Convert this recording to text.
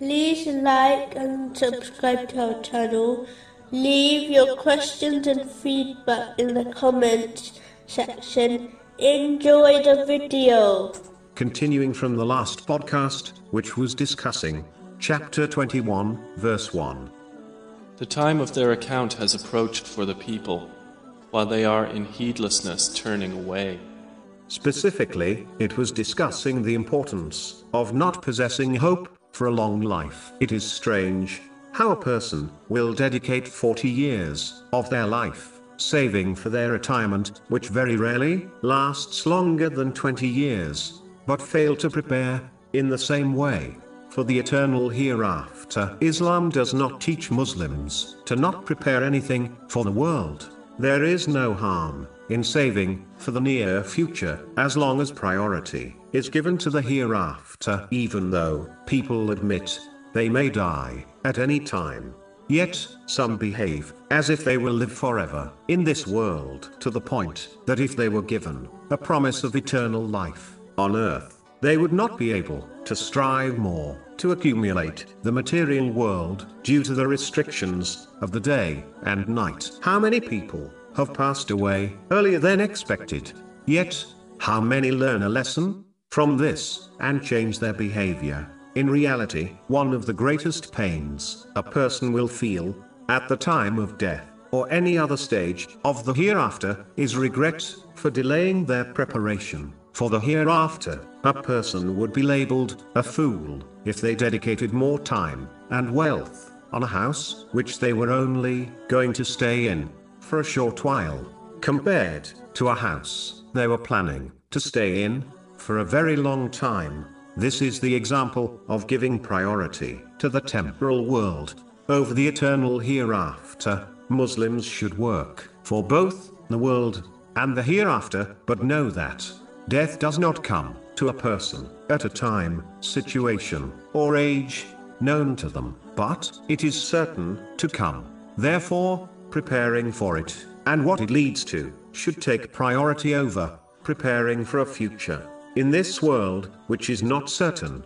like and subscribe to our channel. Leave your questions and feedback in the comments section. Enjoy the video. Continuing from the last podcast, which was discussing chapter 21, verse 1. The time of their account has approached for the people, while they are in heedlessness turning away. Specifically, it was discussing the importance of not possessing hope for a long life. It is strange how a person will dedicate 40 years of their life saving for their retirement, which very rarely lasts longer than 20 years, but fail to prepare in the same way for the eternal hereafter. Islam does not teach Muslims to not prepare anything for the world. There is no harm in saving for the near future as long as priority is given to the hereafter, even though people admit they may die at any time. Yet, some behave as if they will live forever in this world to the point that if they were given a promise of eternal life on earth, they would not be able to strive more to accumulate the material world due to the restrictions of the day and night. How many people have passed away earlier than expected? Yet, how many learn a lesson from this and change their behavior? In reality, one of the greatest pains a person will feel at the time of death or any other stage of the hereafter is regret for delaying their preparation for the hereafter. A person would be labeled a fool if they dedicated more time and wealth on a house which they were only going to stay in for a short while, compared to a house they were planning to stay in for a very long time. This is the example of giving priority to the temporal world over the eternal hereafter. Muslims should work for both the world and the hereafter, but know that death does not come to a person at a time, situation, or age known to them, but it is certain to come. Therefore, preparing for it and what it leads to should take priority over preparing for a future in this world, which is not certain.